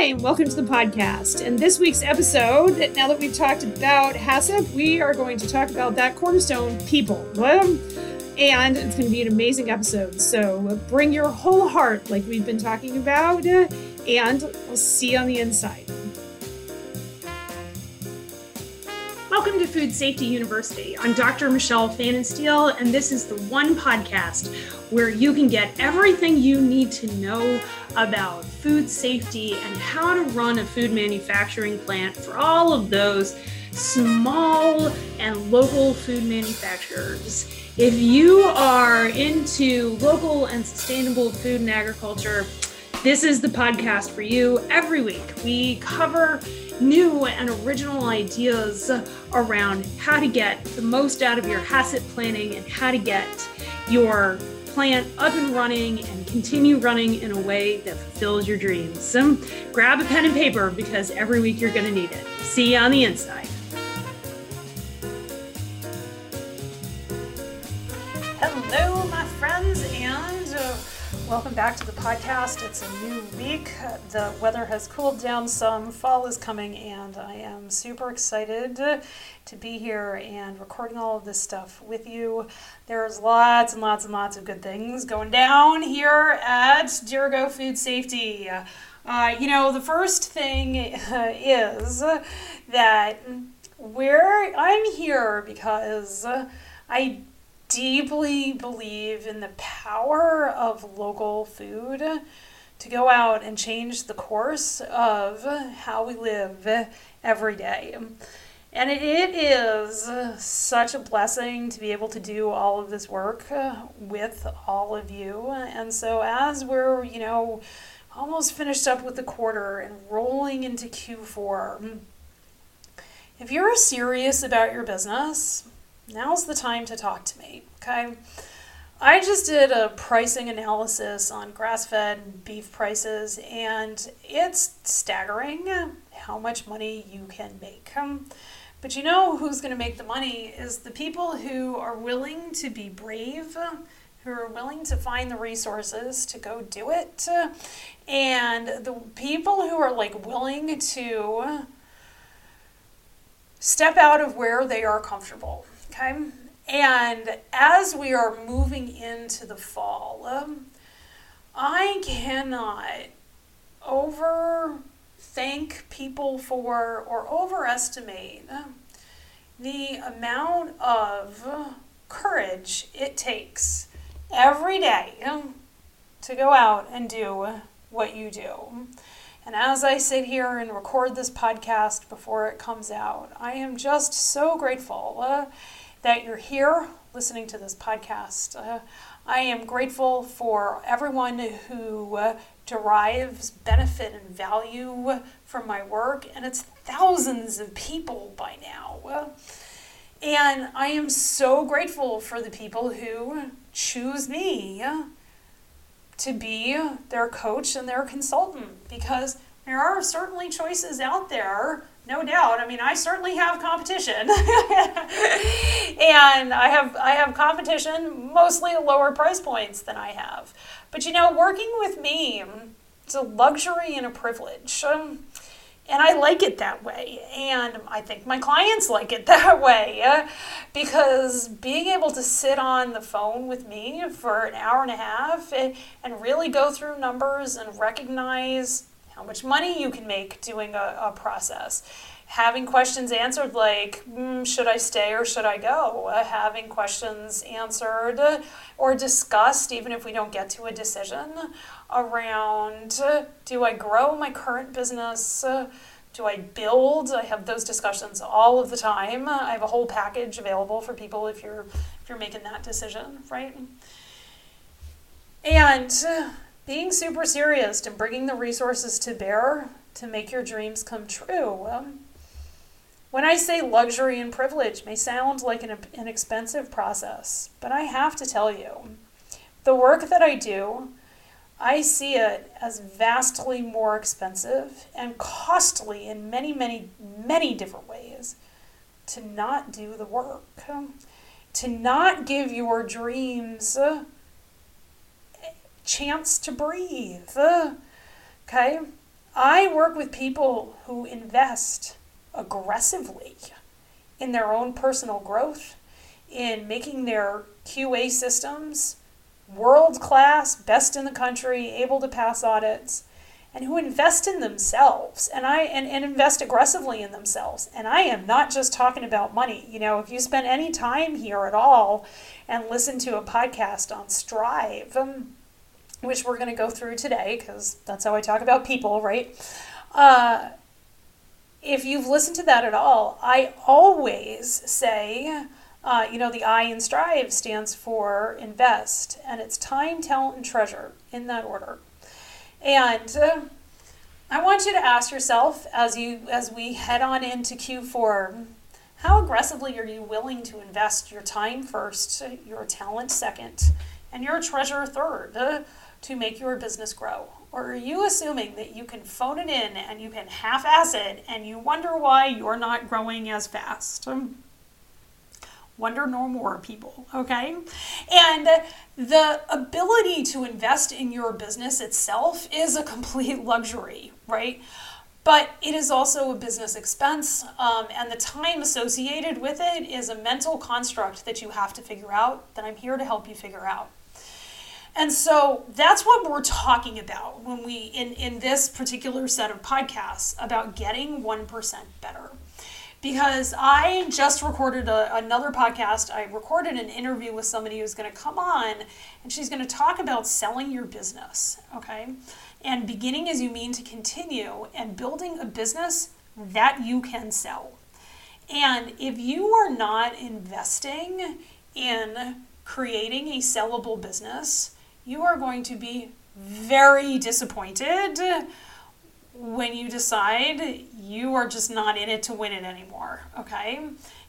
Hi, welcome to the podcast. In this week's episode, now that we've talked about HACCP, we are going to talk about that cornerstone people. And it's going to be an amazing episode. So bring your whole heart, like we've been talking about, and we'll see you on the inside. Food Safety University. I'm Dr. Michelle Fanninsteel, and this is the one podcast where you can get everything you need to know about food safety and how to run a food manufacturing plant for all of those small and local food manufacturers. If you are into local and sustainable food and agriculture, this is the podcast for you. Every week, we cover new and original ideas around how to get the most out of your HACCP planning and how to get your plant up and running and continue running in a way that fulfills your dreams. So grab a pen and paper because every week you're going to need it. See you on the inside. Welcome back to the podcast. It's a new week. The weather has cooled down some, fall is coming, and I am super excited to be here and recording all of this stuff with you. There's lots and lots and lots of good things going down here at Dirigo Food Safety. Uh, you know, the first thing is that where I'm here because I deeply believe in the power of local food to go out and change the course of how we live every day. And it is such a blessing to be able to do all of this work uh, with all of you. And so, as we're, you know, almost finished up with the quarter and rolling into Q4, if you're serious about your business, now's the time to talk to me, okay? I just did a pricing analysis on grass fed beef prices, and it's staggering how much money you can make. But you know who's going to make the money is the people who are willing to be brave, who are willing to find the resources to go do it, and the people who are like willing to step out of where they are comfortable. Okay. And as we are moving into the fall, um, I cannot over thank people for or overestimate the amount of courage it takes every day to go out and do what you do. And as I sit here and record this podcast before it comes out, I am just so grateful uh, that you're here listening to this podcast. Uh, I am grateful for everyone who uh, derives benefit and value from my work, and it's thousands of people by now. And I am so grateful for the people who choose me to be their coach and their consultant because there are certainly choices out there no doubt. I mean, I certainly have competition, and I have I have competition mostly at lower price points than I have. But you know, working with me, it's a luxury and a privilege. Um, and I like it that way. And I think my clients like it that way because being able to sit on the phone with me for an hour and a half and, and really go through numbers and recognize how much money you can make doing a, a process. Having questions answered like, mm, should I stay or should I go? Uh, having questions answered or discussed, even if we don't get to a decision, around uh, do I grow my current business? Uh, do I build? I have those discussions all of the time. I have a whole package available for people if you're if you're making that decision, right? And being super serious and bringing the resources to bear to make your dreams come true. Um, when I say luxury and privilege may sound like an, an expensive process, but I have to tell you, the work that I do, I see it as vastly more expensive and costly in many, many, many different ways to not do the work, to not give your dreams chance to breathe. Okay? I work with people who invest aggressively in their own personal growth, in making their QA systems world class, best in the country, able to pass audits, and who invest in themselves and I and, and invest aggressively in themselves. And I am not just talking about money. You know, if you spend any time here at all and listen to a podcast on Strive, um, which we're going to go through today because that's how I talk about people, right? Uh, if you've listened to that at all, I always say, uh, you know, the I in Strive stands for invest, and it's time, talent, and treasure in that order. And uh, I want you to ask yourself as you as we head on into Q4, how aggressively are you willing to invest your time first, your talent second, and your treasure third uh, to make your business grow? Or are you assuming that you can phone it in and you can half ass it and you wonder why you're not growing as fast? Wonder no more, people, okay? And the ability to invest in your business itself is a complete luxury, right? But it is also a business expense, um, and the time associated with it is a mental construct that you have to figure out that I'm here to help you figure out. And so that's what we're talking about when we, in, in this particular set of podcasts, about getting 1% better because I just recorded a, another podcast. I recorded an interview with somebody who's going to come on and she's going to talk about selling your business, okay? And beginning as you mean to continue and building a business that you can sell. And if you are not investing in creating a sellable business, you are going to be very disappointed when you decide you are just not in it to win it anymore, okay?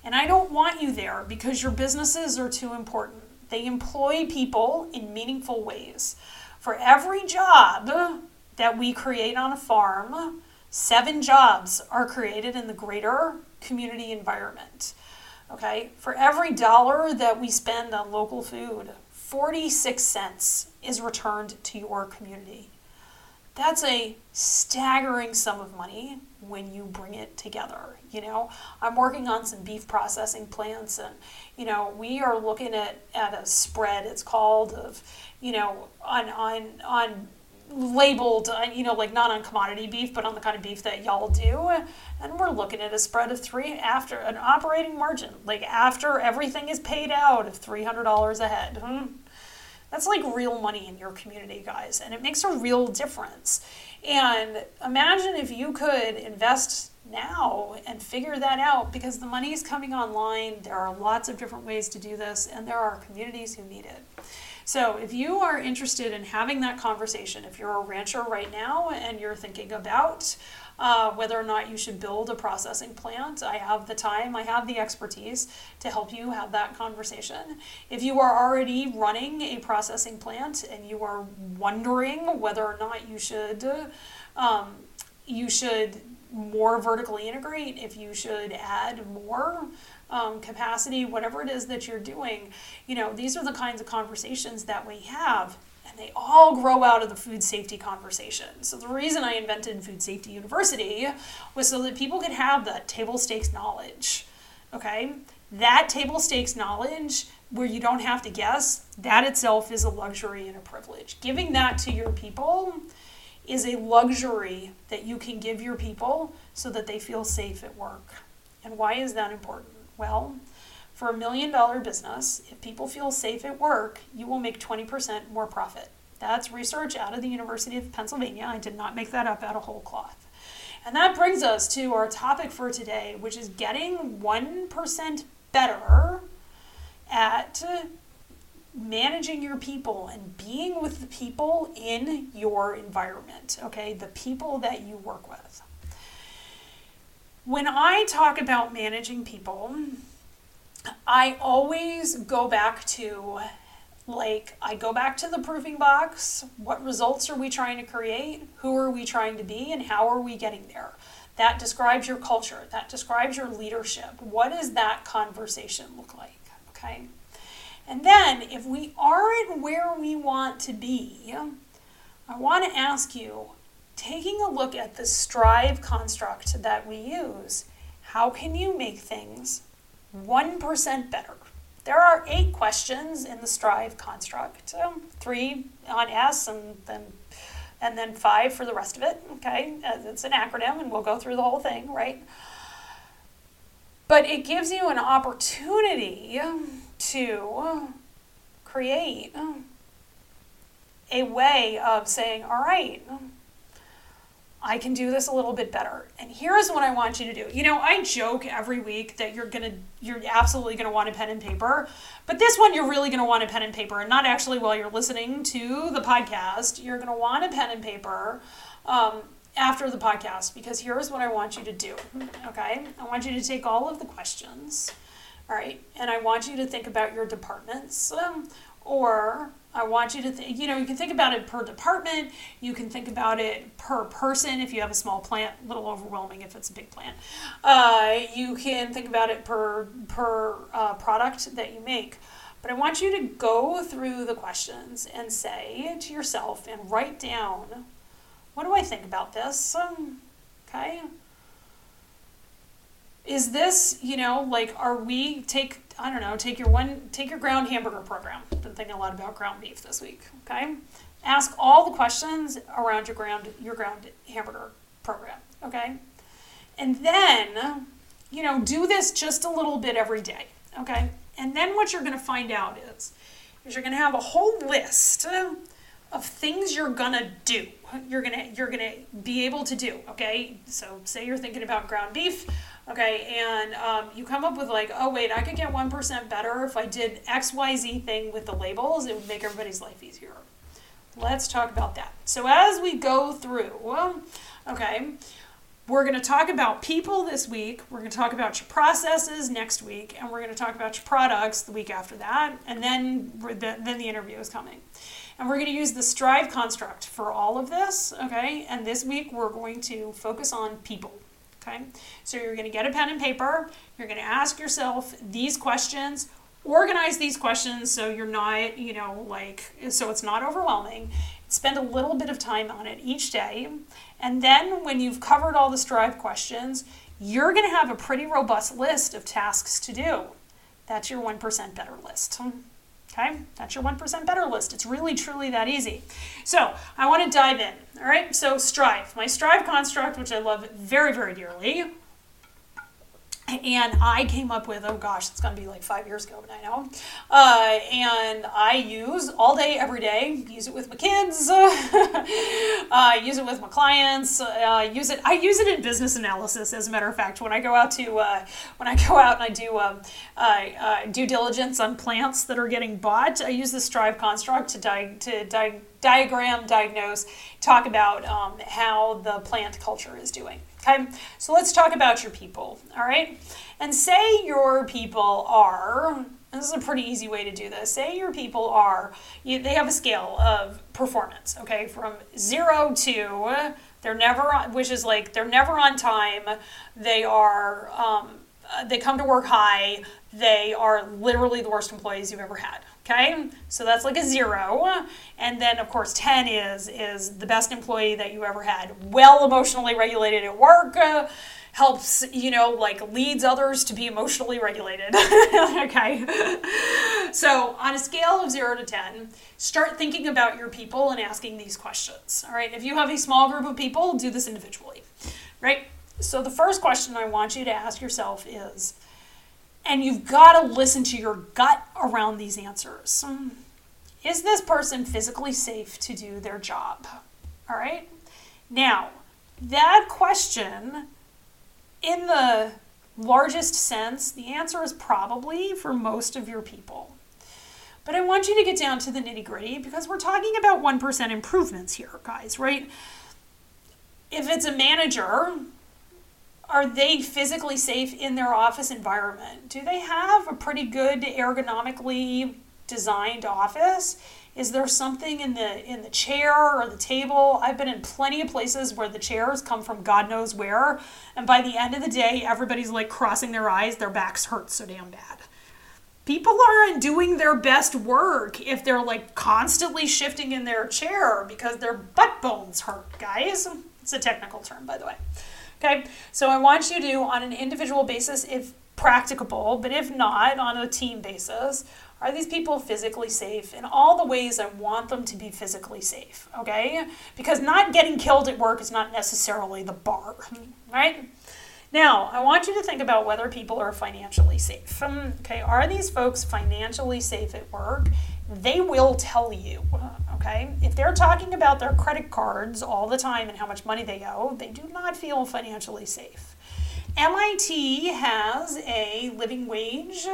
And I don't want you there because your businesses are too important. They employ people in meaningful ways. For every job that we create on a farm, seven jobs are created in the greater community environment. Okay? For every dollar that we spend on local food, 46 cents is returned to your community. That's a staggering sum of money when you bring it together. You know, I'm working on some beef processing plants, and you know, we are looking at, at a spread. It's called of, you know, on on on labeled, uh, you know, like not on commodity beef, but on the kind of beef that y'all do. And we're looking at a spread of three after an operating margin, like after everything is paid out of three hundred dollars a head. Hmm? That's like real money in your community, guys, and it makes a real difference. And imagine if you could invest now and figure that out because the money is coming online. There are lots of different ways to do this, and there are communities who need it. So, if you are interested in having that conversation, if you're a rancher right now and you're thinking about uh, whether or not you should build a processing plant. I have the time, I have the expertise to help you have that conversation. If you are already running a processing plant and you are wondering whether or not you should, um, you should more vertically integrate, if you should add more um, capacity, whatever it is that you're doing, you know, these are the kinds of conversations that we have they all grow out of the food safety conversation. So the reason I invented Food Safety University was so that people could have that table stakes knowledge. Okay? That table stakes knowledge where you don't have to guess, that itself is a luxury and a privilege. Giving that to your people is a luxury that you can give your people so that they feel safe at work. And why is that important? Well, for a million dollar business, if people feel safe at work, you will make 20% more profit. That's research out of the University of Pennsylvania. I did not make that up out of whole cloth. And that brings us to our topic for today, which is getting 1% better at managing your people and being with the people in your environment, okay? The people that you work with. When I talk about managing people, I always go back to like I go back to the proving box. What results are we trying to create? Who are we trying to be and how are we getting there? That describes your culture. That describes your leadership. What does that conversation look like? Okay? And then if we aren't where we want to be, I want to ask you, taking a look at the strive construct that we use. How can you make things 1% better? There are eight questions in the strive construct, um, three on S and then and then five for the rest of it. Okay, it's an acronym, and we'll go through the whole thing, right? But it gives you an opportunity to create a way of saying, all right, I can do this a little bit better. And here's what I want you to do. You know, I joke every week that you're going to you're absolutely going to want a pen and paper, but this one you're really going to want a pen and paper and not actually while you're listening to the podcast. You're going to want a pen and paper um, after the podcast because here's what I want you to do. Okay? I want you to take all of the questions. All right? And I want you to think about your departments um, or I want you to think, you know, you can think about it per department. You can think about it per person if you have a small plant, a little overwhelming if it's a big plant. Uh, you can think about it per, per uh, product that you make. But I want you to go through the questions and say to yourself and write down what do I think about this? Um, okay. Is this, you know, like, are we take I don't know, take your one, take your ground hamburger program. Been thinking a lot about ground beef this week. Okay, ask all the questions around your ground, your ground hamburger program. Okay, and then, you know, do this just a little bit every day. Okay, and then what you're going to find out is, is you're going to have a whole list of things you're gonna do. You're gonna you're gonna be able to do. Okay, so say you're thinking about ground beef. Okay, and um, you come up with like, oh wait, I could get one percent better if I did X Y Z thing with the labels. It would make everybody's life easier. Let's talk about that. So as we go through, well, okay, we're going to talk about people this week. We're going to talk about your processes next week, and we're going to talk about your products the week after that, and then then the interview is coming. And we're going to use the strive construct for all of this, okay? And this week we're going to focus on people. Okay, so you're going to get a pen and paper. You're going to ask yourself these questions. Organize these questions so you're not, you know, like, so it's not overwhelming. Spend a little bit of time on it each day. And then when you've covered all the Strive questions, you're going to have a pretty robust list of tasks to do. That's your 1% better list. Okay, that's your 1% better list. It's really, truly that easy. So I want to dive in. All right, so strive. My strive construct, which I love very, very dearly, and I came up with, oh gosh, it's going to be like five years ago, but I know. Uh, and I use all day, every day. Use it with my kids. uh, use it with my clients. Uh, use it. I use it in business analysis. As a matter of fact, when I go out to uh, when I go out and I do um, uh, due diligence on plants that are getting bought, I use the Strive construct to di- to di- diagram, diagnose, talk about um, how the plant culture is doing. Okay, so let's talk about your people, all right? And say your people are, this is a pretty easy way to do this. Say your people are, you, they have a scale of performance, okay, from zero to, they're never on, which is like they're never on time, they are, um, they come to work high, they are literally the worst employees you've ever had. Okay, so that's like a zero, and then of course ten is is the best employee that you ever had. Well emotionally regulated at work, uh, helps you know like leads others to be emotionally regulated. okay, so on a scale of zero to ten, start thinking about your people and asking these questions. All right, if you have a small group of people, do this individually. Right. So the first question I want you to ask yourself is and you've got to listen to your gut around these answers. Is this person physically safe to do their job? All right. Now, that question, in the largest sense, the answer is probably for most of your people. But I want you to get down to the nitty gritty because we're talking about 1% improvements here, guys, right? If it's a manager, are they physically safe in their office environment? Do they have a pretty good ergonomically designed office? Is there something in the in the chair or the table? I've been in plenty of places where the chairs come from God knows where, and by the end of the day, everybody's like crossing their eyes, their backs hurt so damn bad. People aren't doing their best work if they're like constantly shifting in their chair because their butt bones hurt, guys. It's a technical term, by the way. Okay, so I want you to, on an individual basis, if practicable, but if not, on a team basis, are these people physically safe in all the ways I want them to be physically safe? Okay? Because not getting killed at work is not necessarily the bar, right? Now, I want you to think about whether people are financially safe. Um, okay, are these folks financially safe at work? They will tell you, okay? If they're talking about their credit cards all the time and how much money they owe, they do not feel financially safe. MIT has a living wage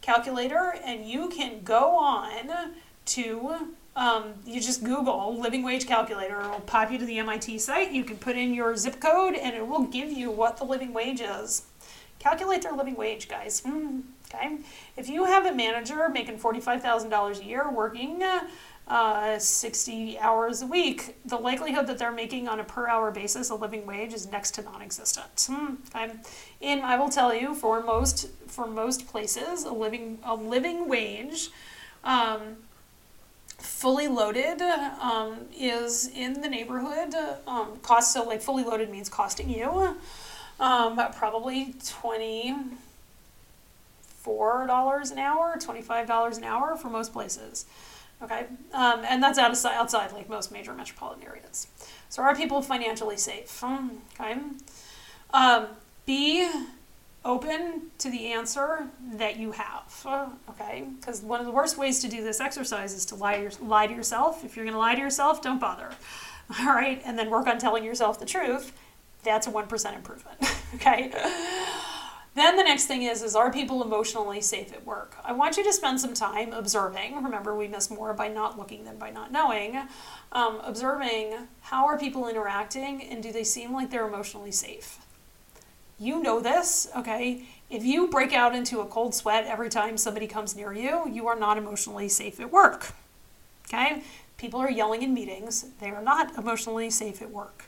calculator, and you can go on to um, you just Google living wage calculator. It'll pop you to the MIT site. You can put in your zip code, and it will give you what the living wage is. Calculate their living wage, guys. Mm, okay. If you have a manager making forty-five thousand dollars a year working. Uh, 60 hours a week, the likelihood that they're making on a per hour basis a living wage is next to non-existent. Mm, okay. And I will tell you, for most for most places, a living a living wage um, fully loaded um, is in the neighborhood. Um, cost so like fully loaded means costing you um, probably twenty four dollars an hour, twenty five dollars an hour for most places. Okay, um, and that's outside outside like most major metropolitan areas. So are people financially safe? Okay. Um, be open to the answer that you have. Okay? Because one of the worst ways to do this exercise is to lie, lie to yourself. If you're going to lie to yourself, don't bother. All right? And then work on telling yourself the truth. That's a 1% improvement. okay? Then the next thing is is are people emotionally safe at work? I want you to spend some time observing. Remember, we miss more by not looking than by not knowing. Um, observing how are people interacting and do they seem like they're emotionally safe? You know this, okay? If you break out into a cold sweat every time somebody comes near you, you are not emotionally safe at work. Okay? People are yelling in meetings. They are not emotionally safe at work.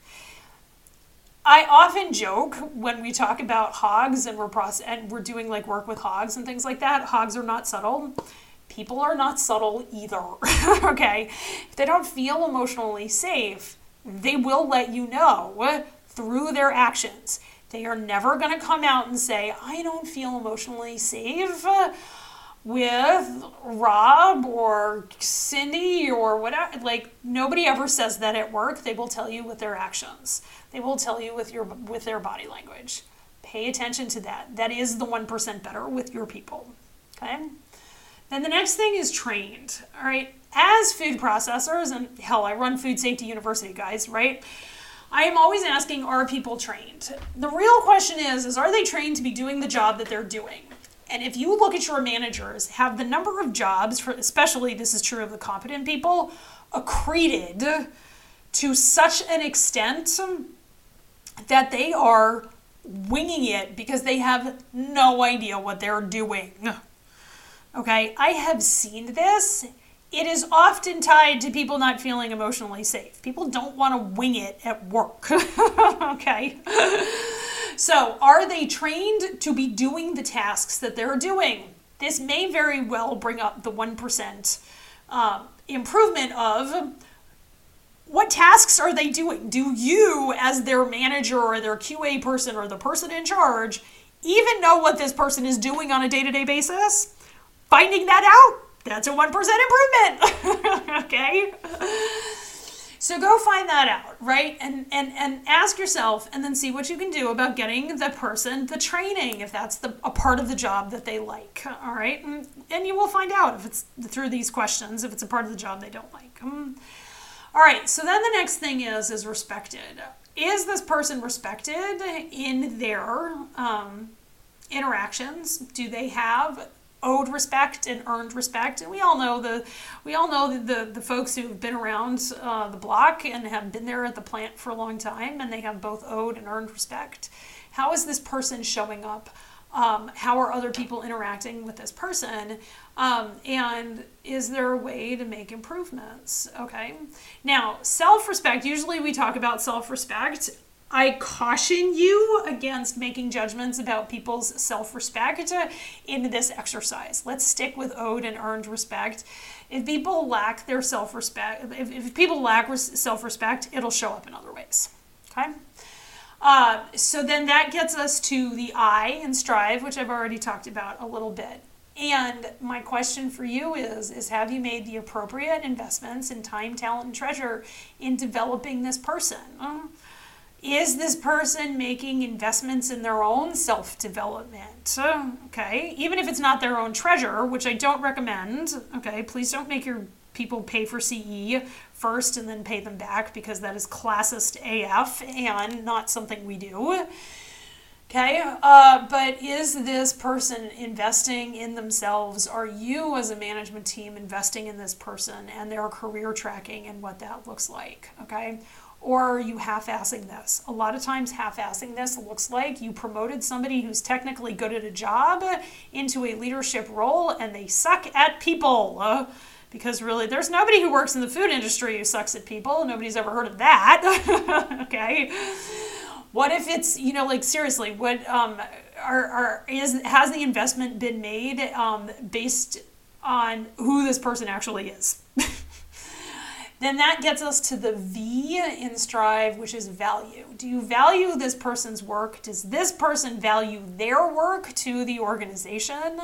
I often joke when we talk about hogs and we're process- and we're doing like work with hogs and things like that. Hogs are not subtle. People are not subtle either. okay? If they don't feel emotionally safe, they will let you know through their actions. They are never going to come out and say, I don't feel emotionally safe with Rob or Cindy or whatever. Like nobody ever says that at work. They will tell you with their actions. They will tell you with your with their body language. Pay attention to that. That is the 1% better with your people. Okay? Then the next thing is trained. All right? As food processors and hell, I run Food Safety University, guys, right? I am always asking, are people trained? The real question is, is are they trained to be doing the job that they're doing? And if you look at your managers, have the number of jobs, for especially this is true of the competent people, accreted to such an extent that they are winging it because they have no idea what they're doing. Okay, I have seen this it is often tied to people not feeling emotionally safe. People don't want to wing it at work. okay? So, are they trained to be doing the tasks that they're doing? This may very well bring up the 1% uh, improvement of what tasks are they doing? Do you, as their manager or their QA person or the person in charge, even know what this person is doing on a day to day basis? Finding that out that's a 1% improvement. okay? So go find that out, right? And, and and ask yourself and then see what you can do about getting the person the training if that's the a part of the job that they like. All right? And, and you will find out if it's through these questions if it's a part of the job they don't like. Um, all right, so then the next thing is is respected. Is this person respected in their um, interactions? Do they have owed respect and earned respect. And we all know the we all know the the, the folks who have been around uh, the block and have been there at the plant for a long time, and they have both owed and earned respect. How is this person showing up? Um, how are other people interacting with this person? Um, and is there a way to make improvements? Okay. Now, self respect, usually we talk about self respect I caution you against making judgments about people's self respect in this exercise. Let's stick with owed and earned respect. If people lack their self respect, if, if people lack self respect, it'll show up in other ways. Okay. Uh, so then that gets us to the I in Strive, which I've already talked about a little bit. And my question for you is is have you made the appropriate investments in time, talent, and treasure in developing this person? Is this person making investments in their own self development? Okay, even if it's not their own treasure, which I don't recommend. Okay, please don't make your people pay for CE first and then pay them back because that is classist AF and not something we do. Okay, uh, but is this person investing in themselves? Are you, as a management team, investing in this person and their career tracking and what that looks like? Okay, or are you half assing this? A lot of times, half assing this looks like you promoted somebody who's technically good at a job into a leadership role and they suck at people. Uh, because really, there's nobody who works in the food industry who sucks at people. Nobody's ever heard of that. okay what if it's you know like seriously what um are, are is has the investment been made um, based on who this person actually is then that gets us to the v in strive which is value do you value this person's work does this person value their work to the organization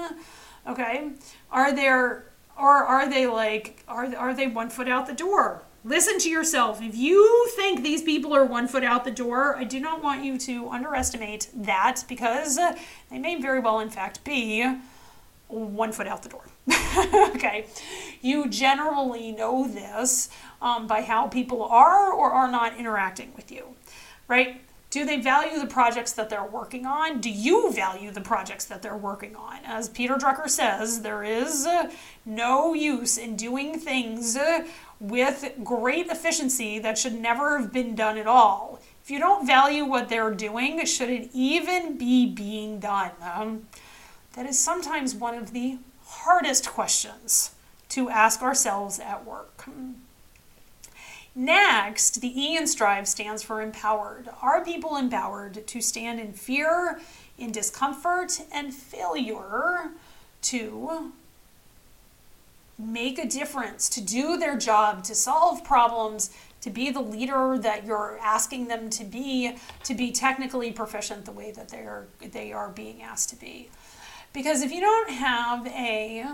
okay are there or are they like are, are they one foot out the door Listen to yourself. If you think these people are one foot out the door, I do not want you to underestimate that because they may very well, in fact, be one foot out the door. okay. You generally know this um, by how people are or are not interacting with you, right? Do they value the projects that they're working on? Do you value the projects that they're working on? As Peter Drucker says, there is uh, no use in doing things uh, with great efficiency that should never have been done at all. If you don't value what they're doing, should it even be being done? Um, that is sometimes one of the hardest questions to ask ourselves at work. Next, the E in Strive stands for empowered. Are people empowered to stand in fear, in discomfort, and failure to make a difference, to do their job, to solve problems, to be the leader that you're asking them to be, to be technically proficient the way that they're they are being asked to be. Because if you don't have a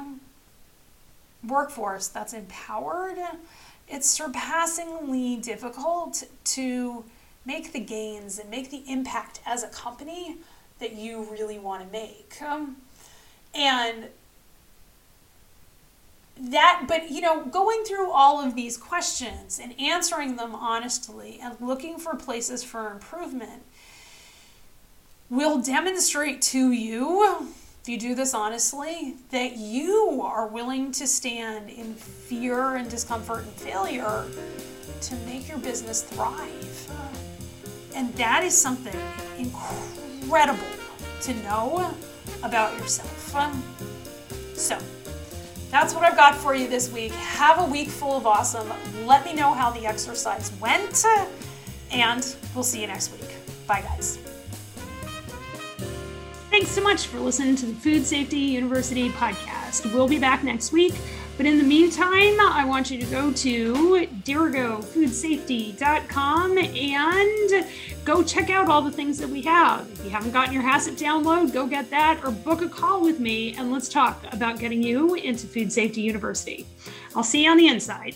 workforce that's empowered, it's surpassingly difficult to make the gains and make the impact as a company that you really want to make. Um, and that but you know going through all of these questions and answering them honestly and looking for places for improvement will demonstrate to you if you do this honestly that you are willing to stand in fear and discomfort and failure to make your business thrive and that is something incredible to know about yourself so that's what I've got for you this week. Have a week full of awesome. Let me know how the exercise went, and we'll see you next week. Bye, guys. Thanks so much for listening to the Food Safety University podcast. We'll be back next week. But in the meantime, I want you to go to dirigoFoodSafety.com and go check out all the things that we have. If you haven't gotten your HACCP download, go get that or book a call with me and let's talk about getting you into Food Safety University. I'll see you on the inside.